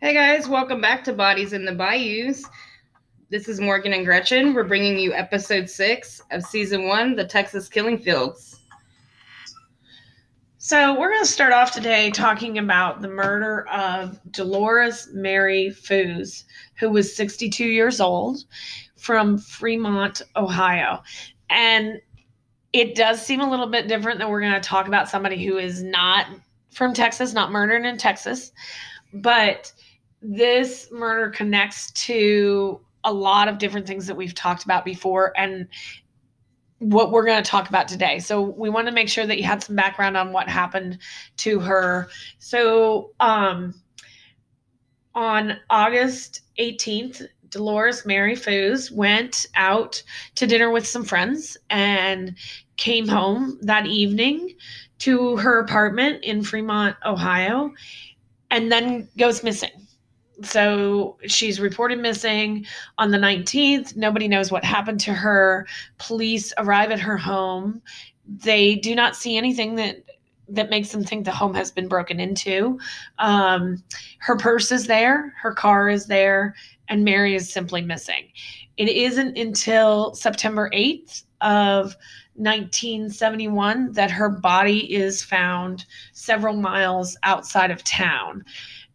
Hey guys, welcome back to Bodies in the Bayous. This is Morgan and Gretchen. We're bringing you episode six of season one, The Texas Killing Fields. So, we're going to start off today talking about the murder of Dolores Mary Foos, who was 62 years old from Fremont, Ohio. And it does seem a little bit different that we're going to talk about somebody who is not from Texas, not murdered in Texas. But this murder connects to a lot of different things that we've talked about before and what we're going to talk about today. So we want to make sure that you had some background on what happened to her. So um on August 18th, Dolores Mary Foos went out to dinner with some friends and came home that evening to her apartment in Fremont, Ohio, and then goes missing. So she's reported missing on the 19th. Nobody knows what happened to her. Police arrive at her home. They do not see anything that that makes them think the home has been broken into. Um, her purse is there, her car is there, and Mary is simply missing. It isn't until September 8th of 1971 that her body is found several miles outside of town.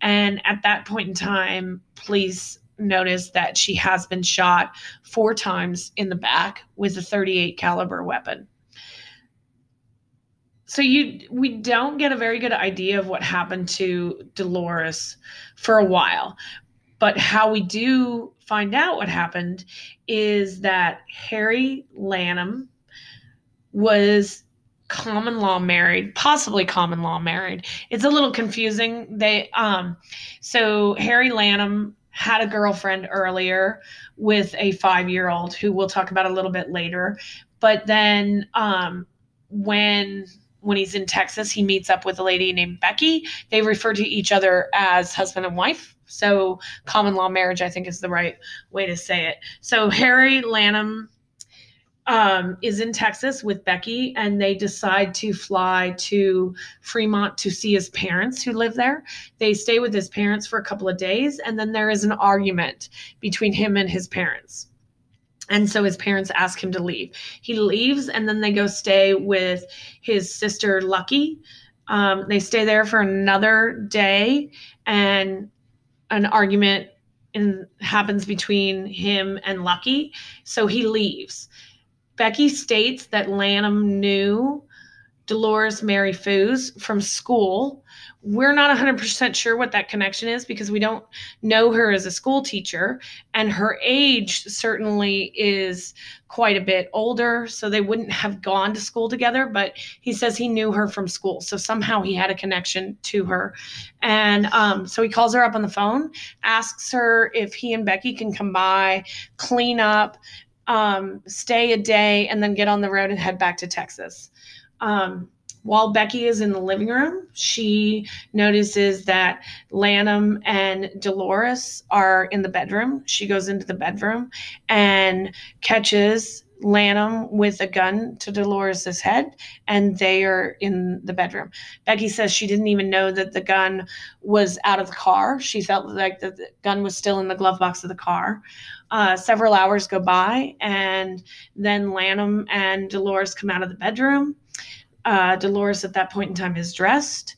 And at that point in time, police notice that she has been shot four times in the back with a 38 caliber weapon. So you we don't get a very good idea of what happened to Dolores for a while. But how we do find out what happened is that Harry Lanham was common law married, possibly common law married. It's a little confusing. They um so Harry Lanham had a girlfriend earlier with a 5-year-old who we'll talk about a little bit later. But then um when when he's in Texas, he meets up with a lady named Becky. They refer to each other as husband and wife. So, common law marriage, I think, is the right way to say it. So, Harry Lanham um, is in Texas with Becky, and they decide to fly to Fremont to see his parents who live there. They stay with his parents for a couple of days, and then there is an argument between him and his parents. And so his parents ask him to leave. He leaves, and then they go stay with his sister, Lucky. Um, they stay there for another day, and an argument in, happens between him and Lucky. So he leaves. Becky states that Lanham knew Dolores Mary Foos from school. We're not 100% sure what that connection is because we don't know her as a school teacher, and her age certainly is quite a bit older, so they wouldn't have gone to school together. But he says he knew her from school, so somehow he had a connection to her. And um, so he calls her up on the phone, asks her if he and Becky can come by, clean up, um, stay a day, and then get on the road and head back to Texas. Um, while Becky is in the living room, she notices that Lanham and Dolores are in the bedroom. She goes into the bedroom and catches Lanham with a gun to Dolores's head, and they are in the bedroom. Becky says she didn't even know that the gun was out of the car. She felt like the, the gun was still in the glove box of the car. Uh, several hours go by, and then Lanham and Dolores come out of the bedroom. Uh, Dolores, at that point in time, is dressed.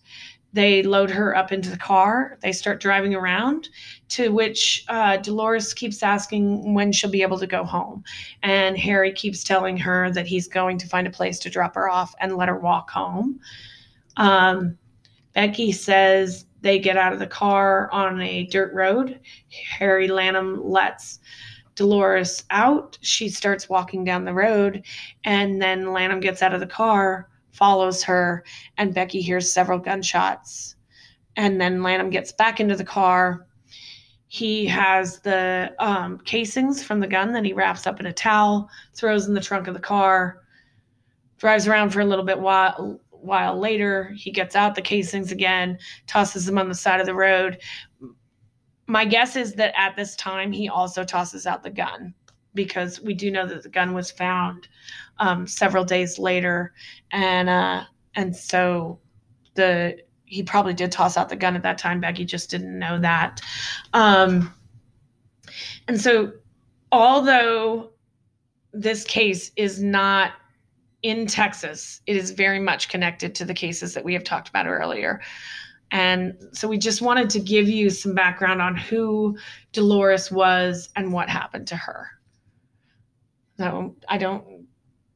They load her up into the car. They start driving around, to which uh, Dolores keeps asking when she'll be able to go home. And Harry keeps telling her that he's going to find a place to drop her off and let her walk home. Um, Becky says they get out of the car on a dirt road. Harry Lanham lets Dolores out. She starts walking down the road, and then Lanham gets out of the car follows her, and Becky hears several gunshots. And then Lanham gets back into the car. He has the um, casings from the gun that he wraps up in a towel, throws in the trunk of the car, drives around for a little bit while while later he gets out the casings again tosses them on the side of the road my guess is that at this time he also tosses out the gun because we do know that the gun was found um, several days later, and uh, and so the he probably did toss out the gun at that time. Becky just didn't know that. Um, and so, although this case is not in Texas, it is very much connected to the cases that we have talked about earlier. And so we just wanted to give you some background on who Dolores was and what happened to her. So I don't.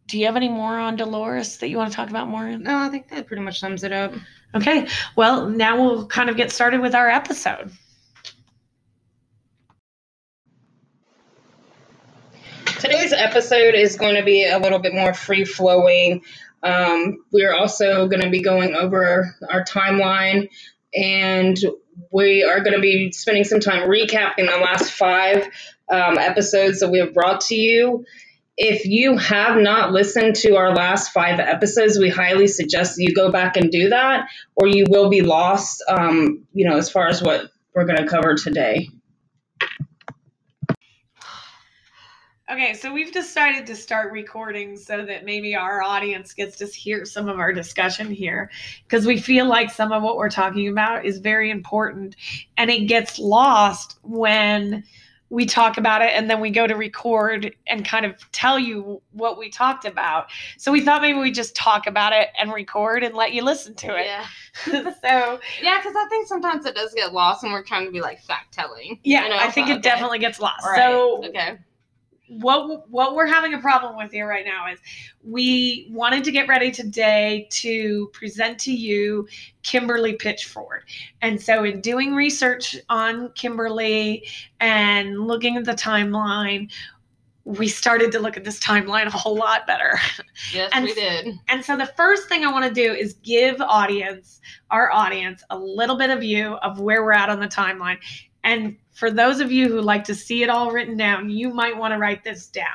Do you have any more on Dolores that you want to talk about more? No, I think that pretty much sums it up. Okay. Well, now we'll kind of get started with our episode. Today's episode is going to be a little bit more free flowing. Um, we're also going to be going over our timeline and we are going to be spending some time recapping the last five um, episodes that we have brought to you. If you have not listened to our last five episodes, we highly suggest you go back and do that, or you will be lost, um, you know, as far as what we're going to cover today. Okay, so we've decided to start recording so that maybe our audience gets to hear some of our discussion here because we feel like some of what we're talking about is very important and it gets lost when we talk about it and then we go to record and kind of tell you what we talked about. So we thought maybe we just talk about it and record and let you listen to it. Yeah. so Yeah, because I think sometimes it does get lost when we're trying to be like fact telling. yeah, You know, I think it definitely gets lost. Right. So okay. What what we're having a problem with here right now is we wanted to get ready today to present to you Kimberly Pitchford. And so in doing research on Kimberly and looking at the timeline, we started to look at this timeline a whole lot better. Yes, And- we did. And so the first thing I want to do is give audience, our audience, a little bit of view of where we're at on the timeline. And for those of you who like to see it all written down, you might want to write this down.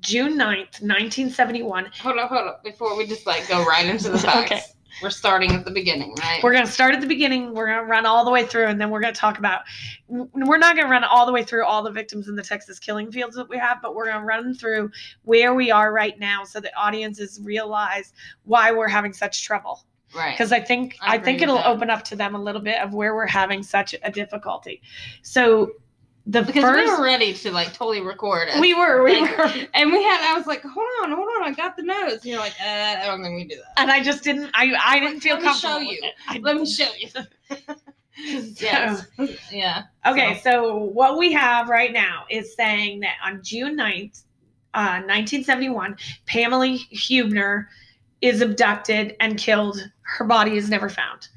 June 9th, 1971. Hold up, hold up. Before we just like go right into the facts. Okay. We're starting at the beginning, right? We're going to start at the beginning. We're going to run all the way through, and then we're going to talk about. We're not going to run all the way through all the victims in the Texas killing fields that we have, but we're going to run through where we are right now so that audiences realize why we're having such trouble. Right. because I think I I, think it'll open up to them a little bit of where we're having such a difficulty. So the Because first we were ready to like totally record it. we were we Like, were and we had I was like, hold on, hold on, I got the notes. And you're like, uh, I don't think we do that. and I just didn't I I didn't feel comfortable. Let me show you. I- Let me show you. yes. Yeah. Okay, so what we have right now is saying that on June 9th, uh, 1971, Pamela Hubner is abducted and killed. Her body is never found.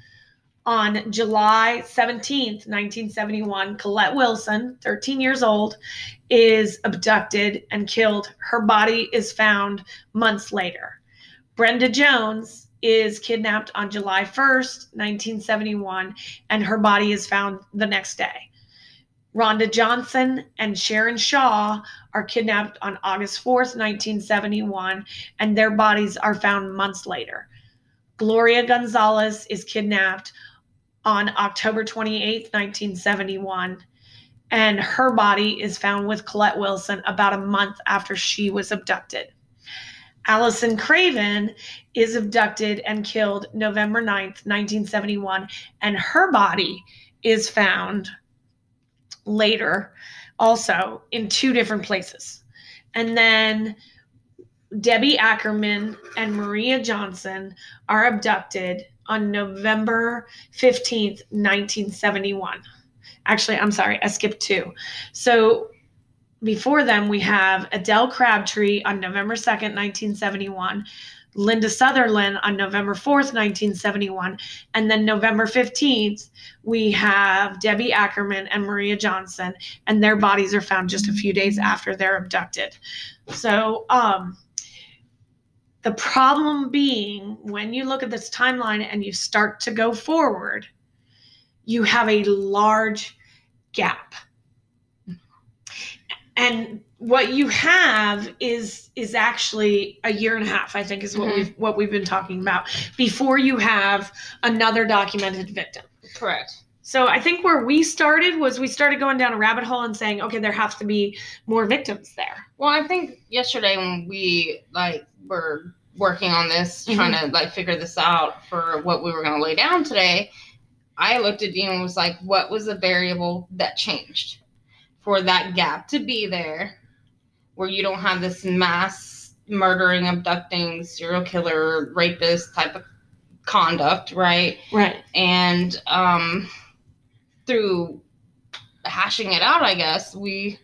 On July 17th, 1971, Colette Wilson, 13 years old, is abducted and killed. Her body is found months later. Brenda Jones is kidnapped on July 1st, 1971, and her body is found the next day. Rhonda Johnson and Sharon Shaw are kidnapped on August 4th, 1971, and their bodies are found months later. Gloria Gonzalez is kidnapped on October 28th, 1971, and her body is found with Colette Wilson about a month after she was abducted. Allison Craven is abducted and killed November 9th, 1971, and her body is found later also in two different places. And then Debbie Ackerman and Maria Johnson are abducted on November 15th, 1971. Actually, I'm sorry, I skipped two. So before them, we have Adele Crabtree on November 2nd, 1971, Linda Sutherland on November 4th, 1971, and then November 15th, we have Debbie Ackerman and Maria Johnson, and their bodies are found just a few days after they're abducted. So, um, the problem being when you look at this timeline and you start to go forward, you have a large gap. And what you have is is actually a year and a half, I think, is what Mhm. we've what we've been talking about before you have another documented victim. Correct. So I think where we started was we started going down a rabbit hole and saying, okay, there have to be more victims there. Well, I think yesterday when we like were working on this, trying to like figure this out for what we were going to lay down today, I looked at you and was like, what was the variable that changed for that gap to be there where you don't have this mass murdering, abducting, serial killer, rapist type of conduct, right? Right. And um, through hashing it out, I guess we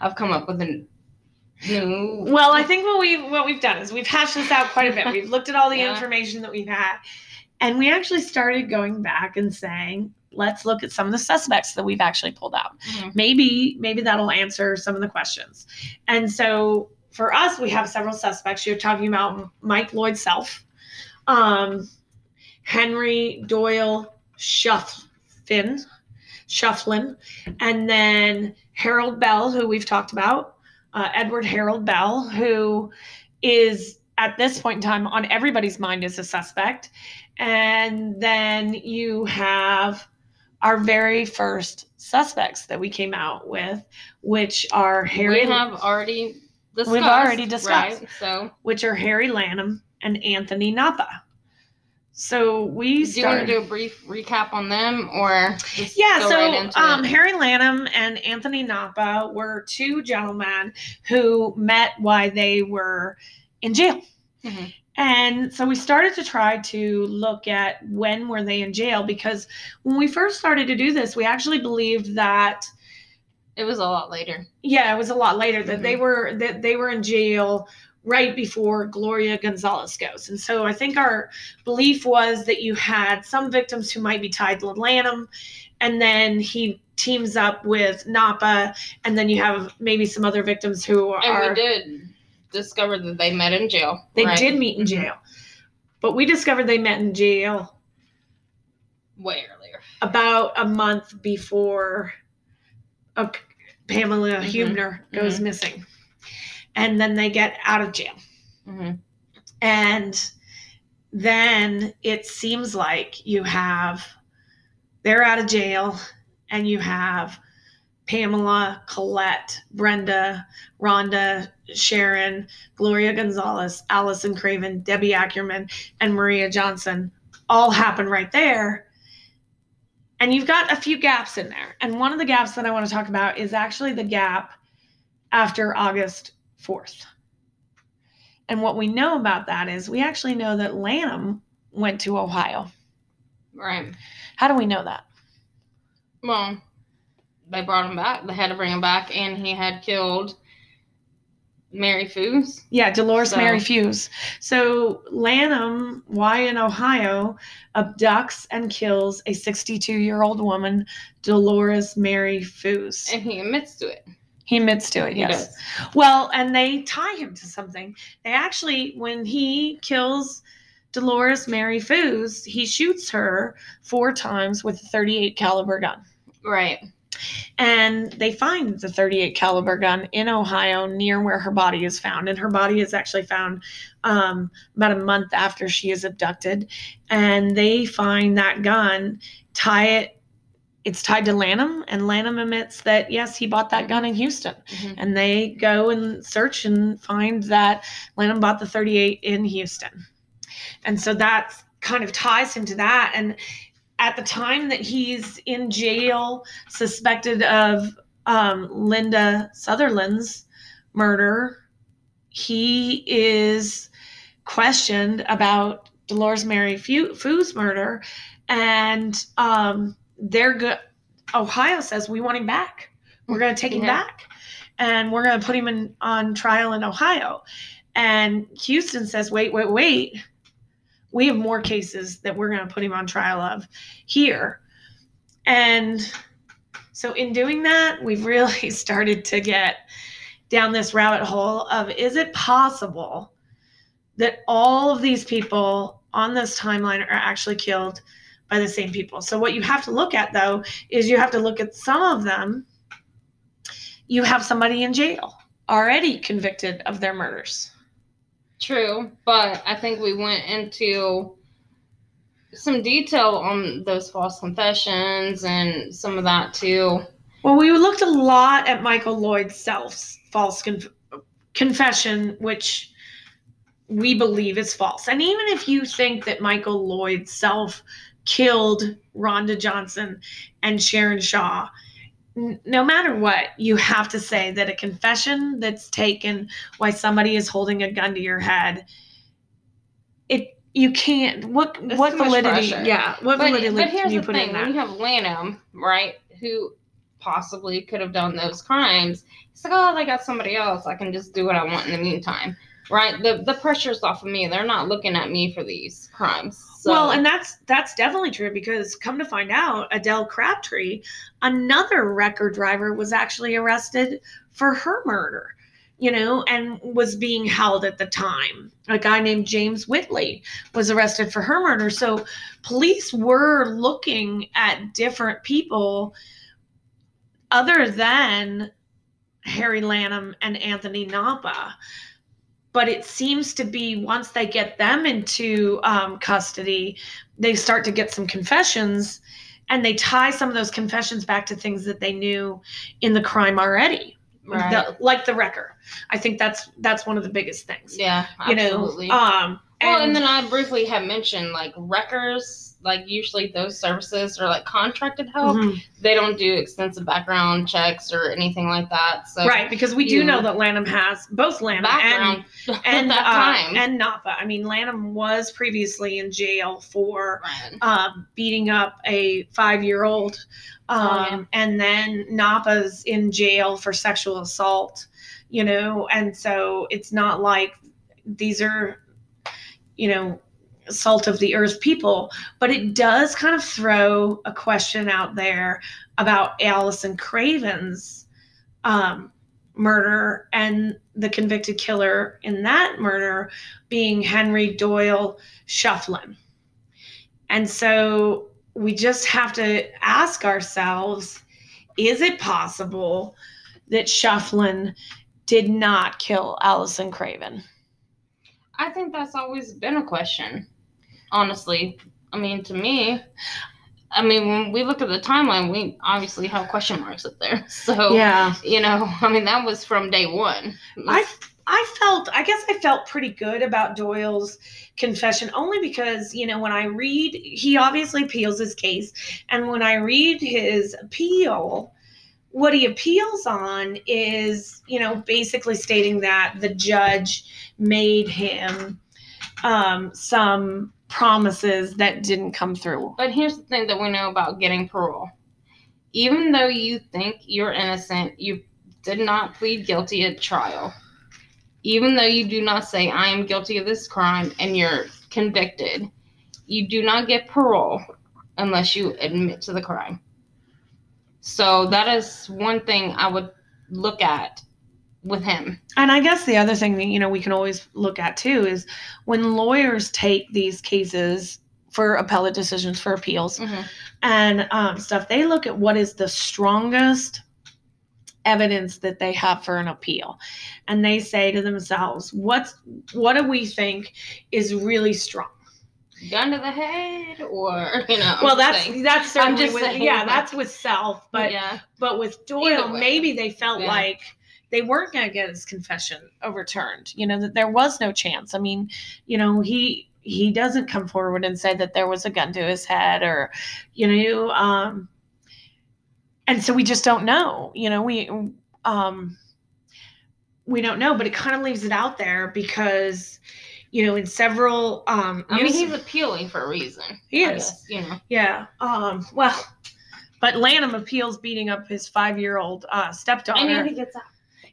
have come up with a new. Well, I think what we what we've done is we've hashed this out quite a bit. We've looked at all the Yeah. information that we've had, and we actually started going back and saying, let's look at some of the suspects that we've actually pulled out. Mhm. Maybe maybe that'll answer some of the questions. And so for us, we have several suspects. You're talking about Mike Lloyd Self, um, Henry Doyle Shuffin, Shufflin, and then Harold Bell, who we've talked about, uh, Edward Harold Bell, who is at this point in time on everybody's mind as a suspect. And then you have our very first suspects that we came out with, which are Harry, we have already discussed. We've already discussed. Right? So, which are Harry Lanham and Anthony Napa. So we do you want to do a brief recap on them or Yeah, so right um? Harry Lanham and Anthony Napa were two gentlemen who met while they were in jail. Mhm. And so we started to try to look at when were they in jail because when we first started to do this, we actually believed that It was a lot later. yeah, it was a lot later that Mm-hmm. they were that they were in jail right before Gloria Gonzalez goes. And so I think our belief was that you had some victims who might be tied to Lanham, and then he teams up with Napa, and then you have maybe some other victims who are And we did discover that they met in jail. they right? did meet in Mhm. jail. But we discovered they met in jail way earlier. about a month before uh, Pamela Mhm. Hubner goes missing. And then they get out of jail. hmm And then it seems like you have, they're out of jail, and you have Pamela, Colette, Brenda, Rhonda, Sharon, Gloria Gonzalez, Allison Craven, Debbie Ackerman, and Maria Johnson all happen right there. And you've got a few gaps in there. And one of the gaps that I want to talk about is actually the gap after August 4th. And what we know about that is we actually know that Lanham went to Ohio. Right. How do we know that? Well, they brought him back. They had to bring him back, and he had killed Mary Foos. Yeah, Dolores So- Mary Foos. So Lanham, why in Ohio, abducts and kills a 62 year old woman, Dolores Mary Foos. And he admits to it. He admits to it, yes. Well, and they tie him to something. They actually, when he kills Dolores Mary Foos, he shoots her four times with a 38 caliber gun. Right. And they find the 38 caliber gun in ohio near where her body is found. And her body is actually found um, about a month after she is abducted. And they find that gun tie it it's tied to lanham. And lanham admits that yes he bought that gun in houston. Mhm. and they go and search and find that lanham bought the 38 in houston. And so that kind of ties him to that. And at the time that he's in jail suspected of um, linda sutherland's murder he is questioned about dolores mary Fu- Fu's murder and um, they're good ohio says we want him back. We're going to take him Yeah. back and we're going to put him in on trial in ohio. And houston says wait wait wait we have more cases that we're going to put him on trial of here. And so in doing that we've really started to get down this rabbit hole of is it possible that all of these people on this timeline are actually killed by the same people? So what you have to look at though is you have to look at some of them. You have somebody in jail already convicted of their murders True, but I think we went into some detail on those false confessions and some of that too. Well, we looked a lot at Michael Lloyd's self false conf- confession, which we believe is false. And even if you think that Michael Lloyd self killed Rhonda Johnson and Sharon Shaw, no matter what, you have to say that a confession that's taken while somebody is holding a gun to your head, it you can't what It's what validity yeah what But, validity but here's can you the put thing: in when you have Lanham, right, who possibly could have done those crimes, it's like, oh, they got somebody else. I can just do what I want in the meantime, right? The the pressure's off of me. They're not looking at me for these crimes. So, well and that's that's definitely true because come to find out adele crabtree another wrecker driver was actually arrested for her murder you know and was being held at the time. A guy named james whitley was arrested for her murder. So police were looking at different people other than harry lanham and anthony napa but it seems to be once they get them into um, custody they start to get some confessions and they tie some of those confessions back to things that they knew in the crime already right. The- like the wrecker i think that's that's one of the biggest things yeah, you absolutely. know um well, and then I briefly have mentioned like wreckers, like usually those services are like contracted help. mhm, They don't do extensive background checks or anything like that. So right because we do know that lanham has both lanham and and uh, and napa i mean lanham was previously in jail for Right. um, beating up a five year old. Um, Oh, yeah. And then Napa's in jail for sexual assault, you know, and so it's not like these are, you know, salt of the earth people, but it does kind of throw a question out there about Allison Craven's um, murder and the convicted killer in that murder being Henry Doyle Shufflin. And so we just have to ask ourselves is it possible that Shufflin did not kill Allison Craven? I think that's always been a question. Honestly, I mean, to me, I mean, when we look at the timeline, we obviously have question marks up there. So, Yeah. you know, I mean, that was from day one. I I felt I guess I felt pretty good about Doyle's confession only because, you know, when I read he obviously appeals his case and when I read his appeal what he appeals on is, you know, basically stating that the judge made him um, some promises that didn't come through. But here's the thing that we know about getting parole. Even though you think you're innocent, you did not plead guilty at trial. Even though you do not say, I am guilty of this crime, and you're convicted, you do not get parole unless you admit to the crime. So that is one thing I would look at with him. And I guess the other thing that you know we can always look at too is when lawyers take these cases for appellate decisions for appeals and um, stuff, they look at what is the strongest evidence that they have for an appeal, and they say to themselves, "What's what do we think is really strong?" Gun to the head, or, you know. Well, that's saying. that's certainly just with, yeah, but- that's with self, but yeah. But with Doyle, maybe they felt Yeah. like they weren't going to get his confession overturned. You know that there was no chance. I mean, you know he he doesn't come forward and say that there was a gun to his head or, you know, um, and so we just don't know. You know, we um, we don't know, but it kind of leaves it out there because. You know, in several um I mean, he's appealing for a reason. He I is. guess, you know. yeah. Um, well, but Lanham appeals beating up his five year old uh, stepdaughter. I mean, he gets out.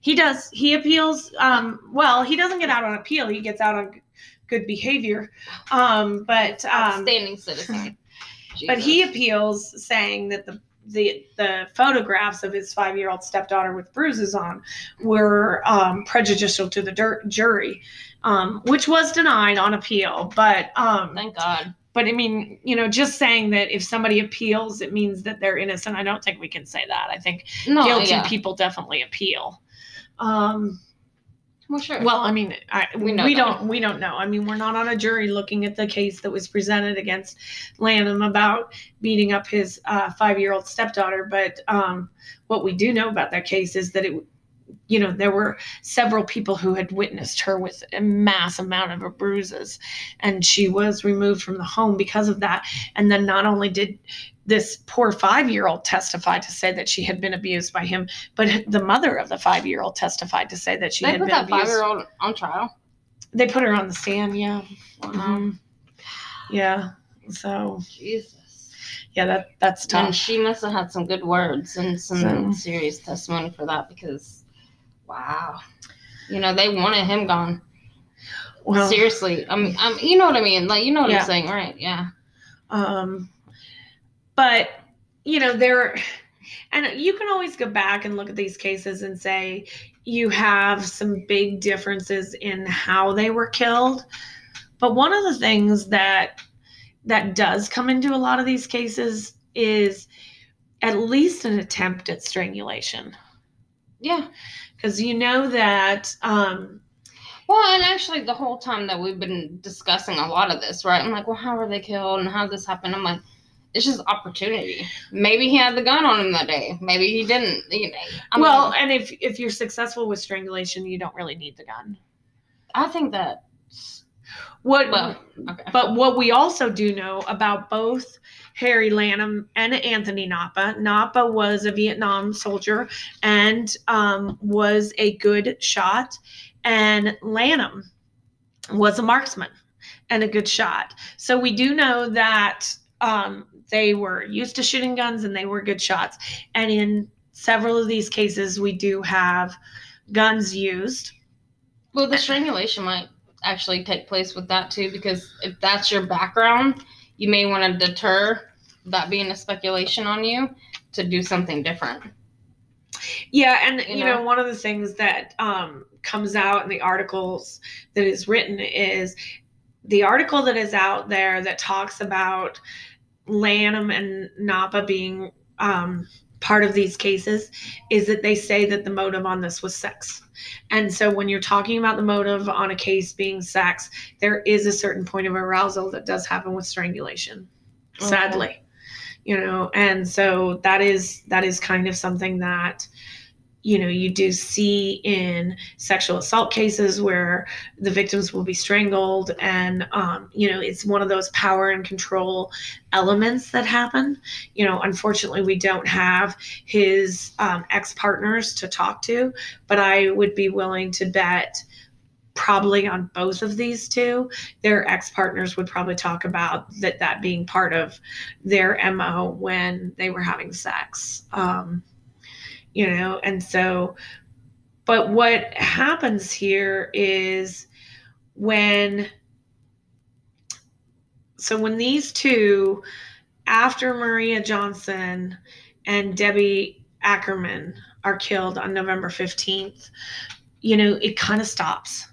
He does. He appeals. Um, well, he doesn't get out on appeal. He gets out on good behavior. Um, but um, Outstanding citizen. but he appeals saying that the the the photographs of his five year old stepdaughter with bruises on were um, prejudicial to the dur- jury, um, which was denied on appeal. But um, Thank God. but I mean, you know, just saying that if somebody appeals, it means that they're innocent. I don't think we can say that. I think No, guilty yeah. people definitely appeal. Um, Well, sure. well, I mean, I, We we, don't we don't know. I mean, we're not on a jury looking at the case that was presented against Lanham about beating up his uh, five year old stepdaughter. But um, what we do know about that case is that it you know there were several people who had witnessed her with a mass amount of bruises and she was removed from the home because of that and then not only did this poor five year old testified to say that she had been abused by him but the mother of the five year old testified to say that she they had put been that abused five year old on trial. they put her on the stand yeah Wow. Mhm. yeah so Jesus. yeah that that's tough. And she must have had some good words and some So- serious testimony for that because, wow, you know they wanted him gone. well Seriously, I mean, um, you know what I mean? Like, you know what Yeah. I'm saying, right? Yeah. Um, but you know there, and you can always go back and look at these cases and say you have some big differences in how they were killed. But one of the things that that does come into a lot of these cases is at least an attempt at strangulation Yeah. Because you know that um, Well, and actually, the whole time that we've been discussing a lot of this, right? I'm like, well, how were they killed and how did this happen? I'm like, it's just opportunity. Maybe he had the gun on him that day. Maybe he didn't. You know. I well, mean, and if if you're successful with strangulation, you don't really need the gun. I think that. What Well, okay. But what we also do know about both Harry Lanham and Anthony Napa, Napa was a Vietnam soldier and um, was a good shot, and Lanham was a marksman and a good shot. So we do know that um, they were used to shooting guns and they were good shots. And in several of these cases, we do have guns used. Well, the strangulation might actually take place with that too, because if that's your background, you may want to deter that being a speculation on you to do something different. Yeah, and You you know, know? one of the things that um, comes out in the articles that is written is the article that is out there that talks about Lanham and Napa being um, part of these cases is that they say that the motive on this was sex. And so when you're talking about the motive on a case being sex, there is a certain point of arousal that does happen with strangulation. Okay. Sadly. You know, and so that is that is kind of something that you know you do see in sexual assault cases where the victims will be strangled and um, you know it's one of those power and control elements that happen. You know unfortunately we don't have his um, ex-partners to talk to but i would be willing to bet probably on both of these two their ex-partners would probably talk about that that being part of their mo when they were having sex. Um, you know and so but what happens here is when so when these two after maria johnson and debbie ackerman are killed on november 15th you know it kind of stops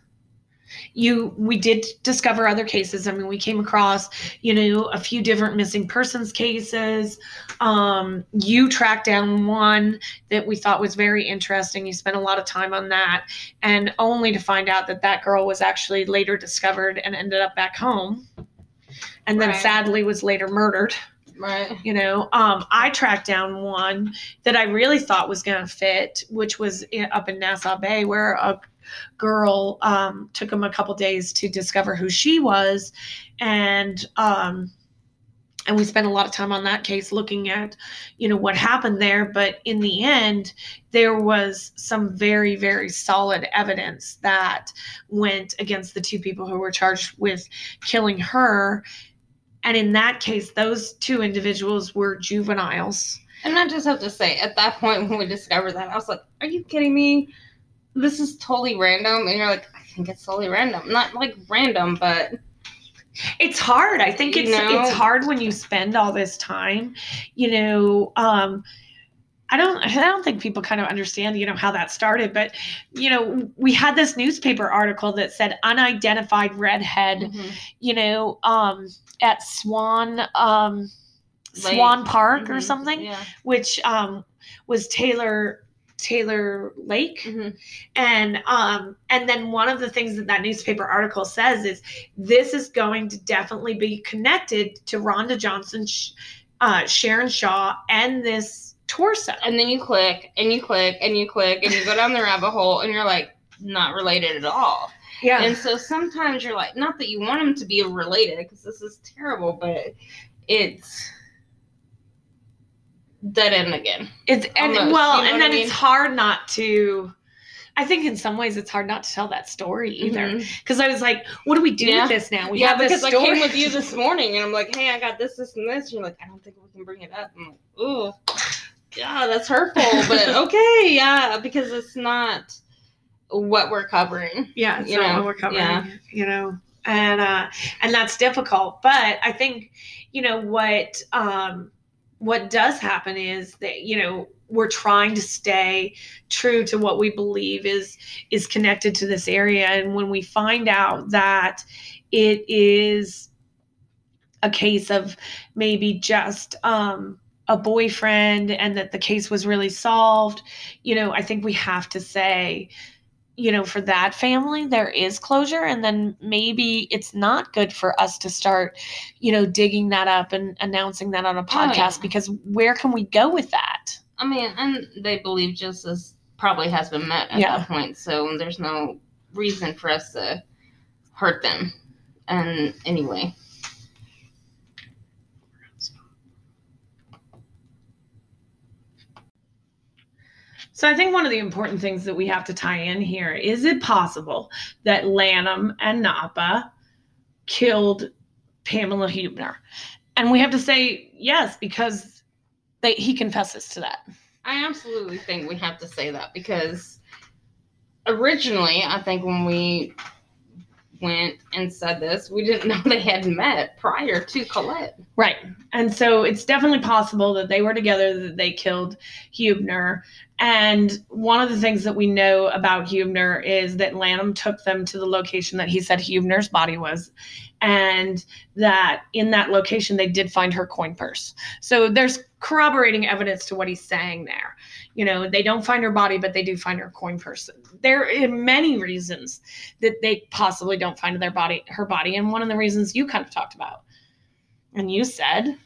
you we did discover other cases i mean we came across you know a few different missing persons cases um you tracked down one that we thought was very interesting you spent a lot of time on that and only to find out that that girl was actually later discovered and ended up back home and then Right. sadly was later murdered Right. you know um, i tracked down one that i really thought was going to fit which was in, up in nassau bay where a girl um, took him a couple days to discover who she was. And um, and we spent a lot of time on that case looking at you know what happened there. But in the end there was some very very solid evidence that went against the two people who were charged with killing her. And in that case those two individuals were juveniles. And I just have to say, at that point when we discovered that, I was like, "Are you kidding me? This is totally random." And you're like, "I think it's totally random. Not like random, but it's hard i think You it's know? it's hard when you spend all this time you know um I don't I don't think people kind of understand, you know, how that started, but you know, we had this newspaper article that said unidentified redhead, Mhm. you know, um at Swan um Lake. Swan Park or Mhm. something, Yeah. which um was Taylor Taylor Lake Mhm. and um and then one of the things that that newspaper article says is this is going to definitely be connected to Rhonda Johnson, Sh- uh, Sharon Shaw, and this torso. And then you click and you click and you click and you go down the rabbit hole and you're like not related at all. Yeah. And so sometimes you're like, not that you want them to be related because this is terrible, but it's dead end again. It's and Almost, well, you know and then I mean? it's hard not to. I think in some ways it's hard not to tell that story either. Mhm. Because I was like, what do we do Yeah. with this now? We yeah, have this because I came with you this morning and I'm like, hey, I got this, this, and this. And you're like, I don't think we can bring it up. I'm like, ooh, yeah, that's hurtful, but okay, yeah, because it's not what we're covering. yeah, it's you not know, what we're covering. yeah. You know, and uh, and that's difficult. But I think you know what um, what does happen is that you know we're trying to stay true to what we believe is is connected to this area. And when we find out that it is a case of maybe just um a boyfriend and that the case was really solved you know i think we have to say you know for that family there is closure and then maybe it's not good for us to start you know digging that up and announcing that on a oh, podcast yeah. because where can we go with that I mean, and they believe justice probably has been met at Yeah. that point, so there's no reason for us to hurt them. And anyway, So I think one of the important things that we have to tie in here is it possible that Lanham and Napa killed Pamela Hubner? And we have to say yes because they, he confesses to that. I absolutely think we have to say that because originally, I think when we went and said this, we didn't know they had met prior to Colette. Right. And so it's definitely possible that they were together, that they killed Hubner. And one of the things that we know about Hubner is that Lanham took them to the location that he said Hubner's body was. And that in that location, they did find her coin purse. So there's corroborating evidence to what he's saying there. You know, they don't find her body, but they do find her coin purse. There are many reasons that they possibly don't find their body, her body. And one of the reasons you kind of talked about. And you said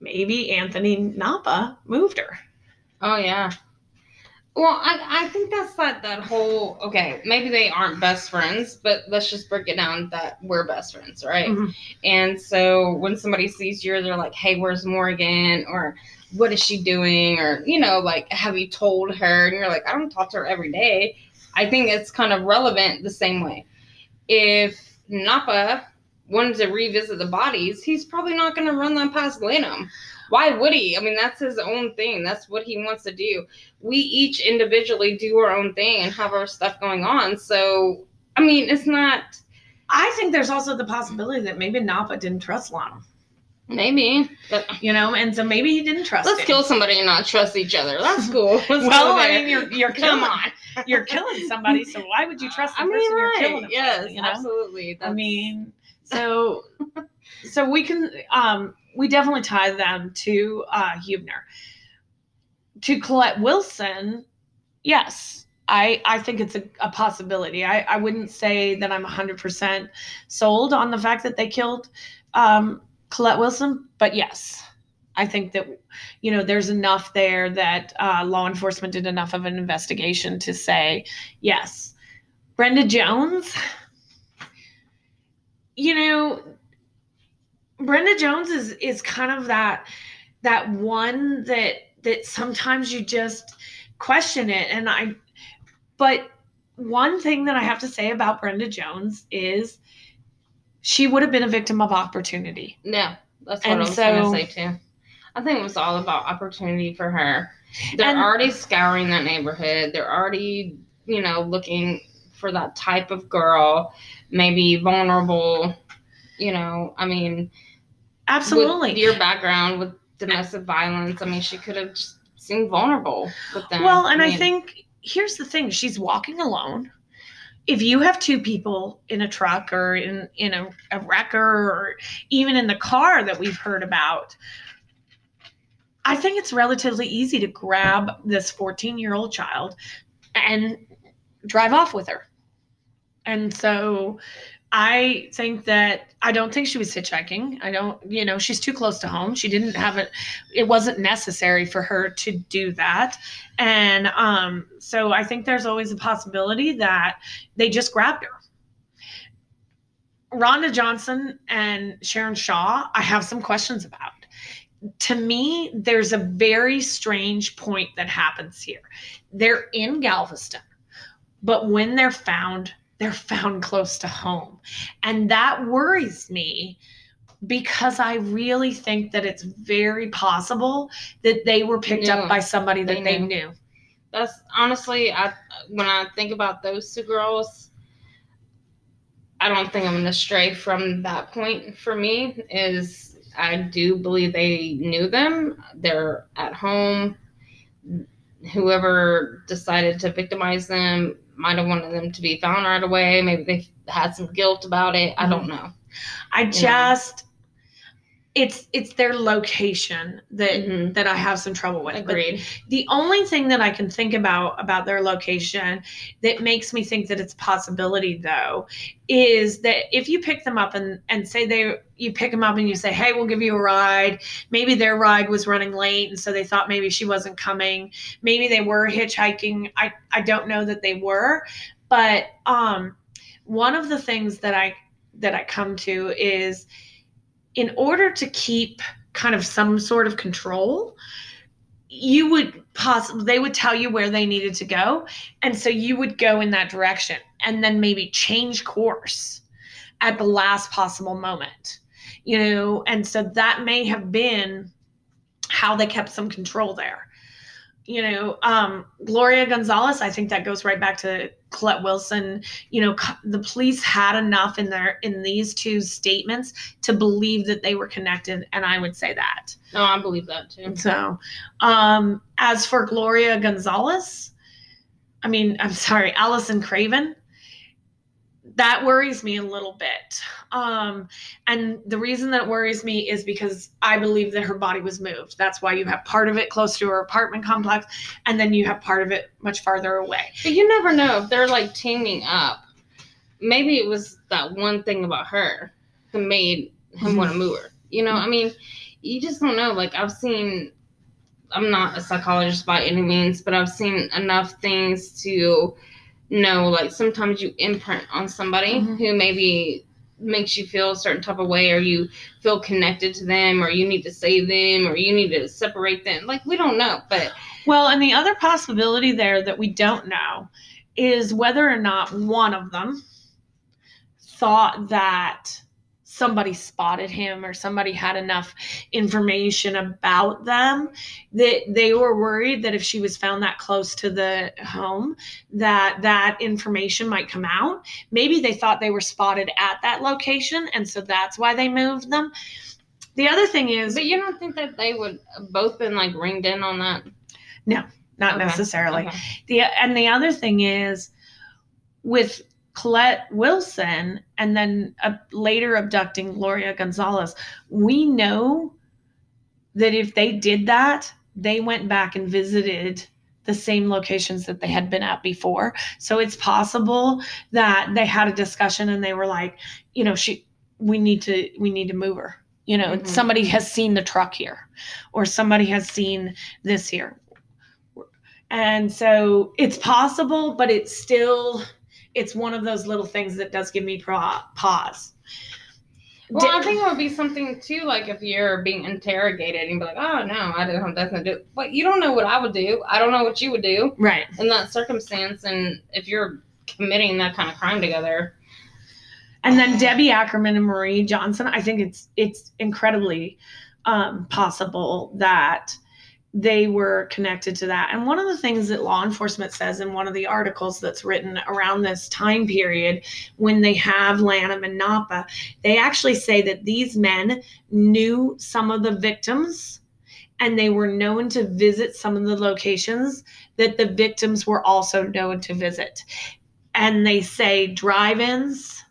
maybe Anthony Napa moved her. Oh yeah. Well, I, I think that's that that whole okay, maybe they aren't best friends, but let's just break it down that we're best friends, right? Mhm. And so when somebody sees you, they're like, Hey, where's Morgan? Or what is she doing? Or, you know, like, have you told her? And you're like, I don't talk to her every day. I think it's kind of relevant the same way. If Napa wanted to revisit the bodies, he's probably not going to run them past Lanham. Why would he? I mean, that's his own thing. That's what he wants to do. We each individually do our own thing and have our stuff going on. So, I mean, it's not I think there's also the possibility that maybe Napa didn't trust Lana, maybe, but you know, and so maybe he didn't trust let's him. kill somebody and not trust each other. That's cool. Let's well, I mean, you're you're come on. you're killing somebody, so why would you trust the I mean, person right. you're killing? yes, you know? absolutely. I mean, so so we can um we definitely tie them to uh Hubner. To Colette Wilson, yes. I, I think it's a, a possibility. I, I wouldn't say that I'm 100% sold on the fact that they killed um, Colette Wilson, but yes, I think that, you know, there's enough there that uh, law enforcement did enough of an investigation to say, yes. Brenda Jones, you know, Brenda Jones is is kind of that that one that that sometimes you just question it and I but one thing that I have to say about Brenda Jones is she would have been a victim of opportunity. Yeah, that's what And I was so- gonna say too. I think it was all about opportunity for her. They're And- already scouring that neighborhood. They're already, you know, looking for that type of girl, maybe vulnerable. You know, I mean, Absolutely. With your background with domestic violence, I mean, she could have just seemed vulnerable with them. Well, and I, mean, think here's the thing: she's walking alone. If you have two people in a truck or in in a, a wrecker or even in the car that we've heard about, I think it's relatively easy to grab this 14 year old child and drive off with her. And so, I think that I don't think she was hitchhiking. I don't, you know, she's too close to home. She didn't have it. It wasn't necessary for her to do that. And um, so I think there's always a possibility that they just grabbed her. Rhonda Johnson and Sharon Shaw, I have some questions about. To me, there's a very strange point that happens here. They're in Galveston, but when they're found, they're found close to home. And that worries me because I really think that it's very possible that they were picked up by somebody that They they, knew. knew. That's honestly, I when I think about those two girls, I don't think I'm gonna stray from that point. For me, is I do believe they knew them. They're at home. Whoever decided to victimize them might have wanted them to be found right away. Maybe they had some guilt about it. I mm-hmm. don't know. I just it's it's their location that Mhm. that I have some trouble with. But Agreed. the only thing that I can think about about their location that makes me think that it's a possibility though is that if you pick them up and and say they you pick them up and you say hey we'll give you a ride maybe their ride was running late and so they thought maybe she wasn't coming maybe they were hitchhiking I I don't know that they were but um one of the things that I that I come to is in order to keep kind of some sort of control you would possibly they would tell you where they needed to go. And so you would go in that direction and then maybe change course at the last possible moment you know? And so that may have been how they kept some control there you know? Um gloria gonzalez i think that goes right back to colette wilson you know the police had enough in their in these two statements to believe that they were connected and i would say that No, I believe that too. so, um, as for Gloria Gonzalez, I mean, I'm sorry, Allison Craven, that worries me a little bit. Um, and the reason that worries me is because I believe that her body was moved. That's why you have part of it close to her apartment complex, and then you have part of it much farther away. But you never know if they're like teaming up. Maybe it was that one thing about her that made him want to move her. You know, I mean, you just don't know. Like I've seen, I'm not a psychologist by any means, but I've seen enough things to know. Like sometimes you imprint on somebody Mhm. who maybe makes you feel a certain type of way, or you feel connected to them, or you need to save them, or you need to separate them. Like we don't know, but Well, and the other possibility there that we don't know is whether or not one of them thought that somebody spotted him or somebody had enough information about them that they were worried that if she was found that close to the home that that information might come out maybe they thought they were spotted at that location and so that's why they moved them the other thing is but you don't think that they would have both been like ringed in on that? No, not Okay, necessarily okay. the and the other thing is with Colette Wilson and then uh, later abducting Gloria Gonzalez, we know that if they did that, they went back and visited the same locations that they had been at before. So it's possible that they had a discussion and they were like, you know, she we need to we need to move her. You know, Mhm. somebody has seen the truck here or somebody has seen this here. And so it's possible, but it's still it's one of those little things that does give me pro- pause. Well, I think it would be something too, like if you're being interrogated and be like, "Oh no, I didn't have nothing to do." But you don't know what I would do. I don't know what you would do right. in that circumstance, and if you're committing that kind of crime together, And then Debbie Ackerman and Maria Johnson, I think it's it's incredibly um, possible that they were connected to that. And one of the things that law enforcement says in one of the articles that's written around this time period, when they have Lanham and Napa, they actually say that these men knew some of the victims and they were known to visit some of the locations that the victims were also known to visit. And they say drive ins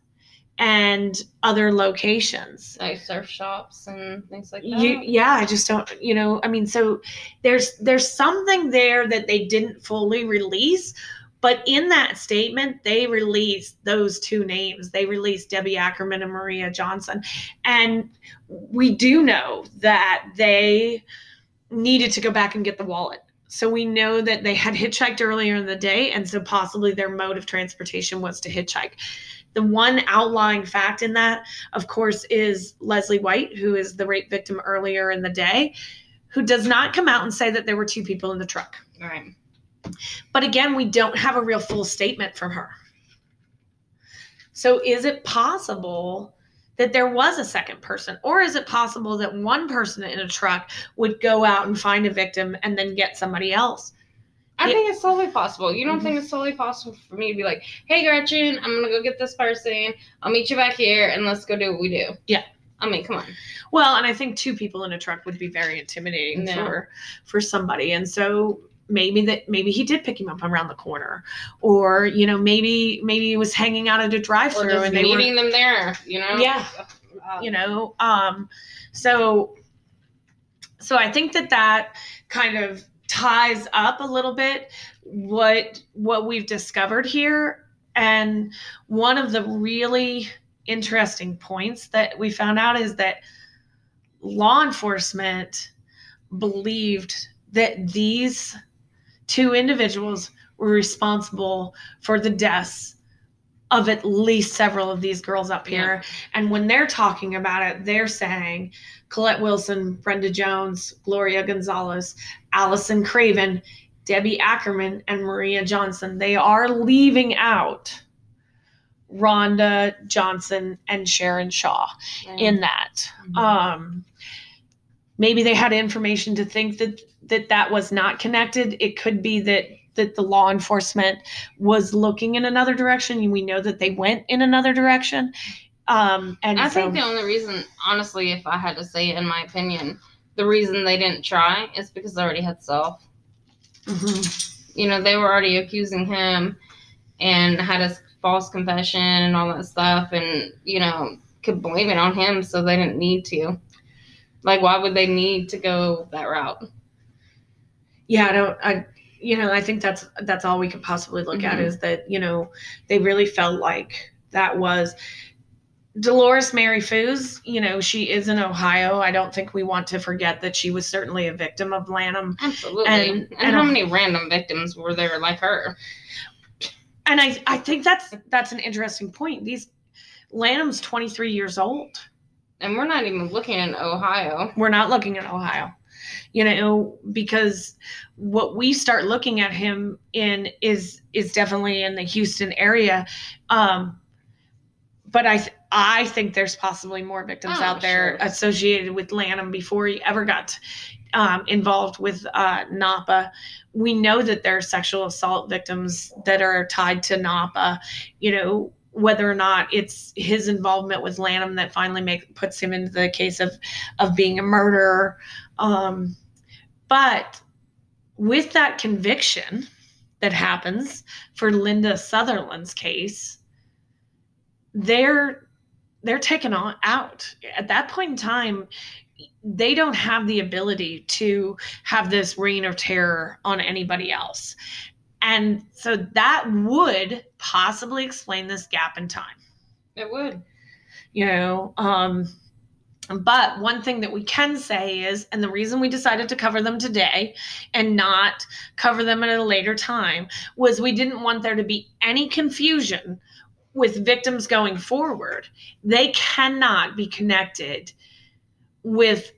and other locations. like surf shops and things like that. You, yeah, I just don't, you know, I mean, so there's there's something there that they didn't fully release, But in that statement, they released those two names. They released Debbie Ackerman and Maria Johnson. And we do know that they needed to go back and get the wallet. So we know that they had hitchhiked earlier in the day, and so possibly their mode of transportation was to hitchhike. The one outlying fact in that, of course, is Leslie White, who is the rape victim earlier in the day, who does not come out and say that there were two people in the truck. All right. But again, we don't have a real full statement from her. So is it possible that there was a second person? Or is it possible that one person in a truck would go out and find a victim and then get somebody else? I think it's totally possible. You don't Mhm. think it's totally possible for me to be like, "Hey, Gretchen, I'm gonna go get this person. I'll meet you back here, and let's go do what we do." Yeah. I mean, come on. Well, and I think two people in a truck would be very intimidating Yeah. for for somebody. And so maybe that maybe he did pick him up around the corner. Or, you know, maybe maybe he was hanging out at a drive through and they were meeting them there. You know. Yeah. Uh, you know um so so i think that that kind of ties up a little bit what what we've discovered here. And one of the really interesting points that we found out is that law enforcement believed that these two individuals were responsible for the deaths of at least several of these girls up here. And when they're talking about it, they're saying Colette Wilson, Brenda Jones, Gloria Gonzalez, Allison Craven, Debbie Ackerman, and Maria Johnson. They are leaving out Rhonda Johnson and Sharon Shaw in that. Mhm. Um, maybe they had information to think that that that was not connected. It could be that that the law enforcement was looking in another direction. We know that they went in another direction. Um, and I so, think the only reason, honestly, if I had to say it in my opinion, the reason they didn't try is because they already had Self. Mhm. You know, they were already accusing him and had a false confession and all that stuff, and you know, could blame it on him, so they didn't need to. Like, why would they need to go that route? yeah, I don't. I you know I think that's that's all we could possibly look at Mhm. is that you know they really felt like that was. Dolores Mary Foos, you know, she is in Ohio. I don't think we want to forget that she was certainly a victim of Lanham. Absolutely. And- And, and how a- many random victims were there like her? and I I think that's that's an interesting point. These Lanham's 23 years old. And we're not even looking in Ohio. We're not looking in Ohio. You know, because what we start looking at him in is is definitely in the Houston area. Um but I th- I think there's possibly more victims Oh, out there sure. associated with Lanham before he ever got um, involved with uh, Napa. We know that there are sexual assault victims that are tied to Napa. You know whether or not it's his involvement with Lanham that finally make puts him into the case of of being a murderer. Um, but with that conviction that happens for Linda Sutherland's case, they're they're taken on out. At that point in time they don't have the ability to have this reign of terror on anybody else. And so that would possibly explain this gap in time. It would. you know um but one thing that we can say is and the reason we decided to cover them today and not cover them at a later time was we didn't want there to be any confusion with victims going forward they cannot be connected with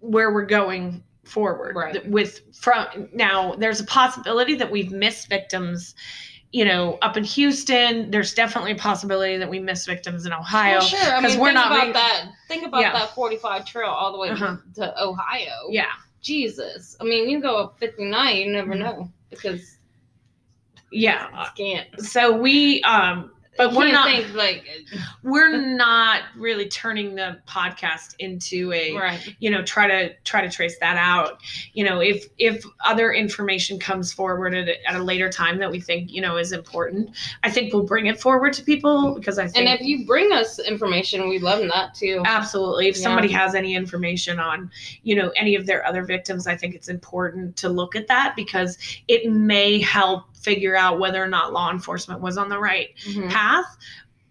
where we're going forward Right. with from now there's a possibility that we've missed victims you know up in houston there's definitely a possibility that we miss victims in ohio Well, sure. I mean, we're think not about re- that. Think about Yeah. that 45 trail all the way Uh-huh. to Ohio. yeah Jesus. I mean, you go up 59, you never Mhm. know because yeah you can't. so we um but we're not think like we're not really turning the podcast into a right. you know try to try to trace that out you know if if other information comes forward at a, at a later time that we think you know is important i think we'll bring it forward to people because i think And if you bring us information, we love that too. absolutely if Yeah. somebody has any information on you know any of their other victims i think it's important to look at that because it may help figure out whether or not law enforcement was on the right Mhm. path.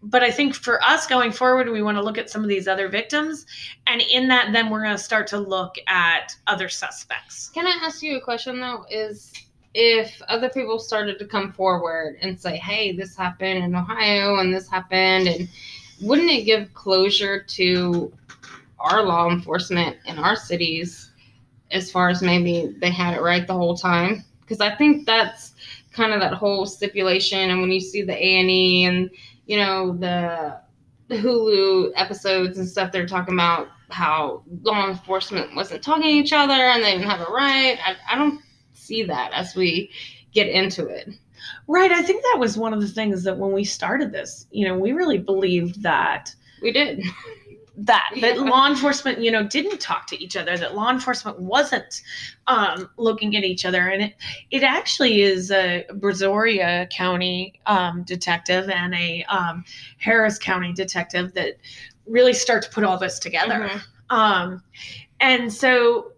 But I think for us going forward, we want to look at some of these other victims. And in that, then we're going to start to look at other suspects. Can I ask you a question though? Is if other people started to come forward and say, "Hey, this happened in Ohio and this happened," and wouldn't it give closure to our law enforcement in our cities as far as maybe they had it right the whole time? Because I think that's kind of that whole stipulation. And when you see the A and E and you know the the Hulu episodes and stuff, they're talking about how law enforcement wasn't talking to each other and they didn't have a right. I, I don't see that as we get into it. Right. I think that was one of the things that when we started this, you know, we really believed that We did. that that Yeah. law enforcement you know didn't talk to each other that law enforcement wasn't um, looking at each other and it it actually is a brazoria county um, detective and a um, harris county detective that really start to put all this together Mhm. um, and so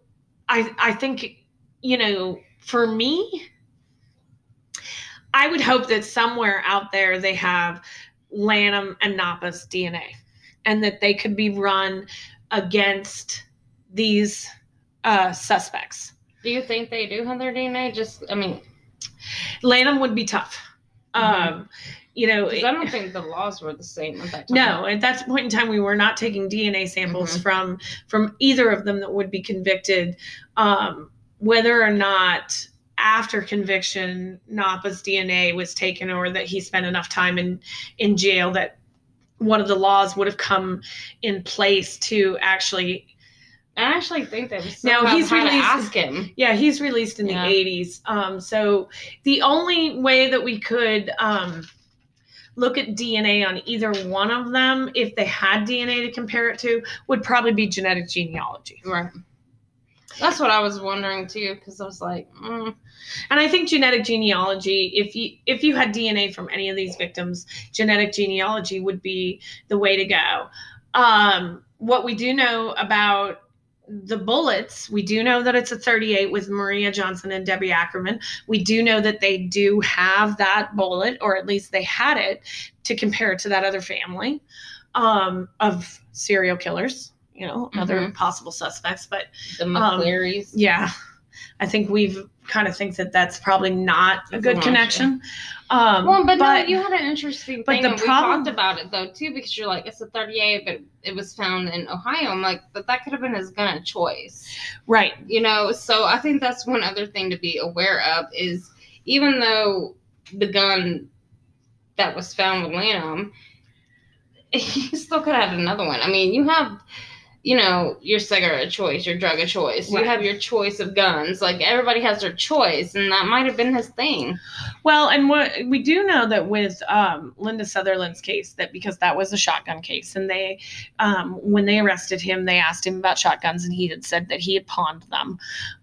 i i think you know for me i would hope that somewhere out there they have lanham and napa's dna and that they could be run against these uh, suspects Do you think they do have their DNA? Just, I mean, lanham would be tough Mhm. um, you know 'cause I don't think the laws were the same at that time. No, at that point in time, we were not taking DNA samples Mhm. from from either of them that would be convicted. Um, whether or not after conviction Napa's DNA was taken, or that he spent enough time in in jail that one of the laws would have come in place to actually. I actually think was Now, he's released- ask him. Yeah, he's released in Yeah. the '80s. Um, so the only way that we could um, look at DNA on either one of them, if they had DNA to compare it to, would probably be genetic genealogy. Right. That's what I was wondering too, because I was like, mm, And I think genetic genealogy, if you if you had DNA from any of these victims, genetic genealogy would be the way to go. Um, what we do know about the bullets, we do know that it's a 38 with Maria Johnson and Debbie Ackerman. We do know that they do have that bullet, or at least they had it, to compare to that other family um, of serial killers. You know, other Mhm. possible suspects, but the Um, yeah i think we've kind of think that that's probably not a good connection um well, but, but no, you had an interesting but thing. the and problem- we talked about it though too, because you're like, it's a 38, but it was found in Ohio. I'm like, but that could have been his gun of choice. right you know so i think that's one other thing to be aware of is even though the gun that was found with lanham you still could have had another one i mean you have you know your cigarette choice your drug of choice. Right. you have your choice of guns. Like everybody has their choice and that might have been his thing. Well and what we do know that with um, linda sutherland's case that because that was a shotgun case and they um, when they arrested him they asked him about shotguns and he had said that he had pawned them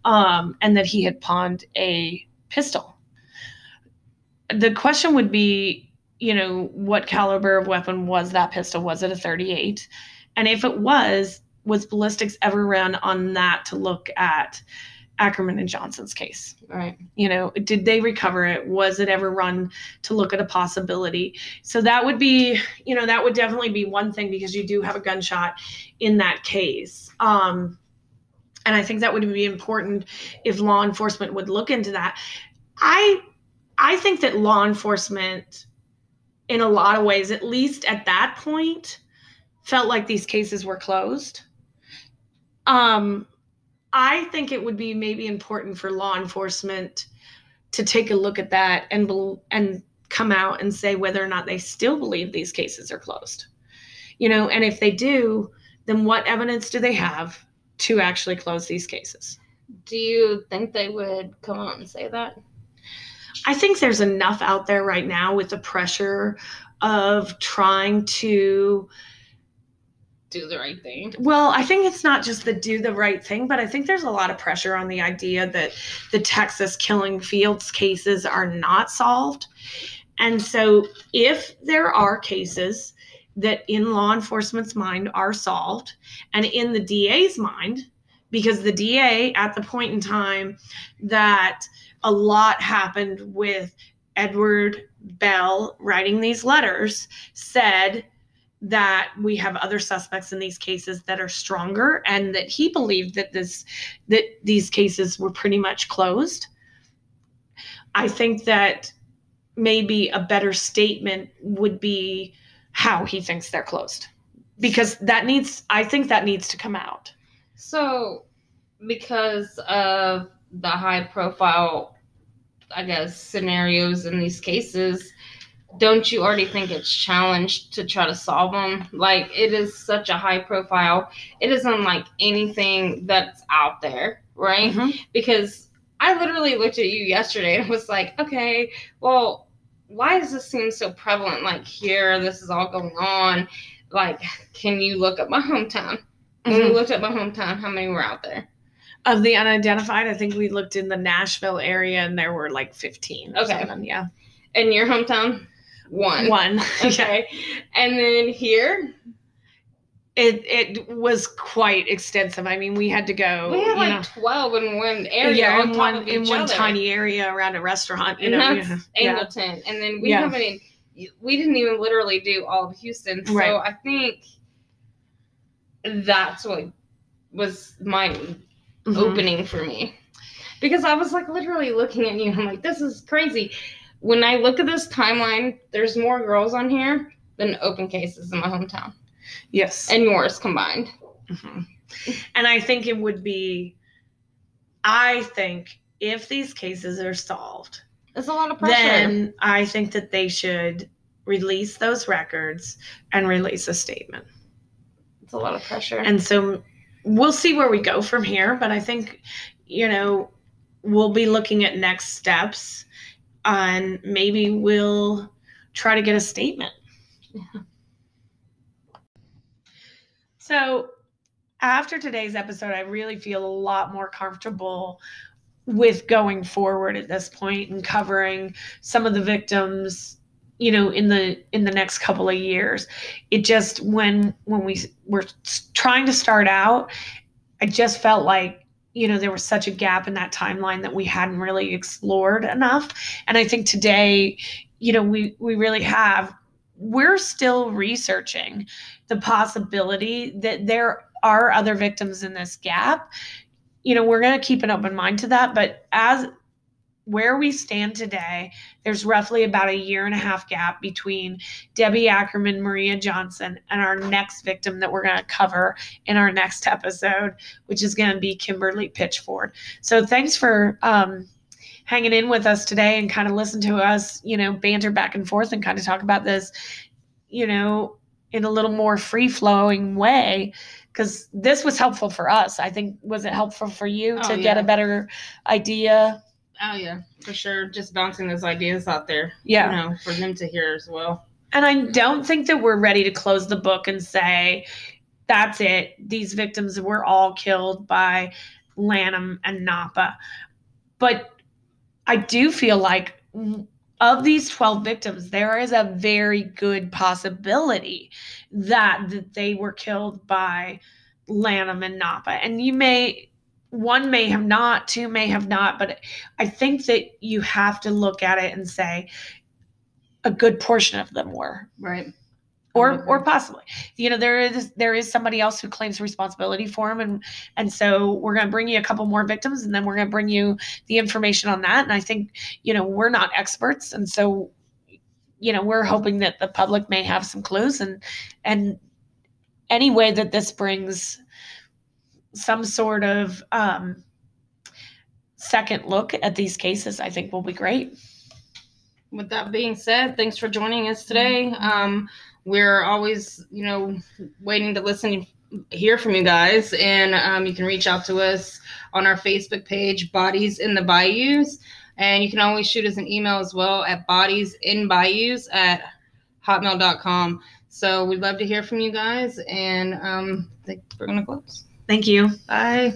um, and that he had pawned a pistol. The question would be you know what caliber of weapon was that pistol? Was it a 38 and if it was was ballistics ever run on that to look at ackerman and johnson's case. Right. You know did they recover it? Was it ever run to look at a possibility? So that would be you know that would definitely be one thing because you do have a gunshot in that case. Um and i think that would be important if law enforcement would look into that. I i think that law enforcement in a lot of ways at least at that point felt like these cases were closed um I think it would be maybe important for law enforcement to take a look at that and and come out and say whether or not they still believe these cases are closed. You know, and if they do, then what evidence do they have to actually close these cases? do you think they would come out and say that I think there's enough out there right now with the pressure of trying to do the right thing Well, I think it's not just the do the right thing, but I think there's a lot of pressure on the idea that the Texas killing fields cases are not solved. And so, if there are cases that in law enforcement's mind are solved, and in the DA's mind, because the DA at the point in time that a lot happened with Edward Bell writing these letters said that we have other suspects in these cases that are stronger and that he believed that this that these cases were pretty much closed. I think that maybe a better statement would be how he thinks they're closed because that needs i think that needs to come out. So, because of the high profile, I guess, scenarios in these cases, don't you already think it's challenged to try to solve them? Like, it is such a high profile. It is unlike anything that's out there, right? Because I literally looked at you yesterday and was like, okay, well, why does this seem so prevalent? Like, here, this is all going on. Like, can you look at my hometown? When we Mhm. looked at my hometown, how many were out there? of the unidentified i think we looked in the nashville area and there were like 15 or Okay. something, yeah In your hometown? One. one Okay. And then here, it it was quite extensive i mean we had to go we had like know, 12 in one area. yeah, on in top one of in each one other. tiny area around a restaurant. You And know, that's yeah. Angleton. And then we Yeah. haven't even, we didn't even literally do all of Houston. So Right. I think that's what was my Mhm. opening for me. Because I was like literally looking at you. I'm like, this is crazy. When I look at this timeline, there's more girls on here than open cases in my hometown Yes, and yours combined. Mhm. and I think it would be. I think if these cases are solved, It's a lot of pressure. then I think that they should release those records and release a statement. it's a lot of pressure. And so we'll see where we go from here. But I think, you know, we'll be looking at next steps and maybe we'll try to get a statement. So after today's episode, I really feel a lot more comfortable with going forward at this point and covering some of the victims you know in the in the next couple of years it just when when we were trying to start out i just felt like you know there was such a gap in that timeline that we hadn't really explored enough. And i think today you know we we really have we're still researching the possibility that there are other victims in this gap. You know we're going to keep an open mind to that but as where we stand today, there's roughly about a year and a half gap between Debbie Ackerman, Maria Johnson, and our next victim that we're going to cover in our next episode, which is going to be Kimberly Pitchford. So thanks for um, hanging in with us today and kind of listen to us, you know, banter back and forth and kind of talk about this, you know, in a little more free flowing way. Because this was helpful for us. I think, was it helpful for you Oh, to get a better idea? Oh yeah, for sure. Just bouncing those ideas out there. Yeah. You know, for them to hear as well. And I don't think that we're ready to close the book and say, that's it. These victims were all killed by Lanham and Napa. But I do feel like of these 12 victims, there is a very good possibility that, that they were killed by Lanham and Napa. And you may, one may have not, two may have not, but I think that you have to look at it and say, a good portion of them were. Right. or or possibly. You know there is there is somebody else who claims responsibility for them and and so we're going to bring you a couple more victims and then we're going to bring you the information on that and i think you know we're not experts and so you know we're hoping that the public may have some clues and and any way that this brings some sort of um second look at these cases i think will be great With that being said, thanks for joining us today. Um, we're always, you know, waiting to listen, hear from you guys, and um, you can reach out to us on our Facebook page, Bodies in the Bayous, and you can always shoot us an email as well at bodiesinbayous at hotmail.com. So we'd love to hear from you guys, and um, I think we're gonna close. Thank you Bye.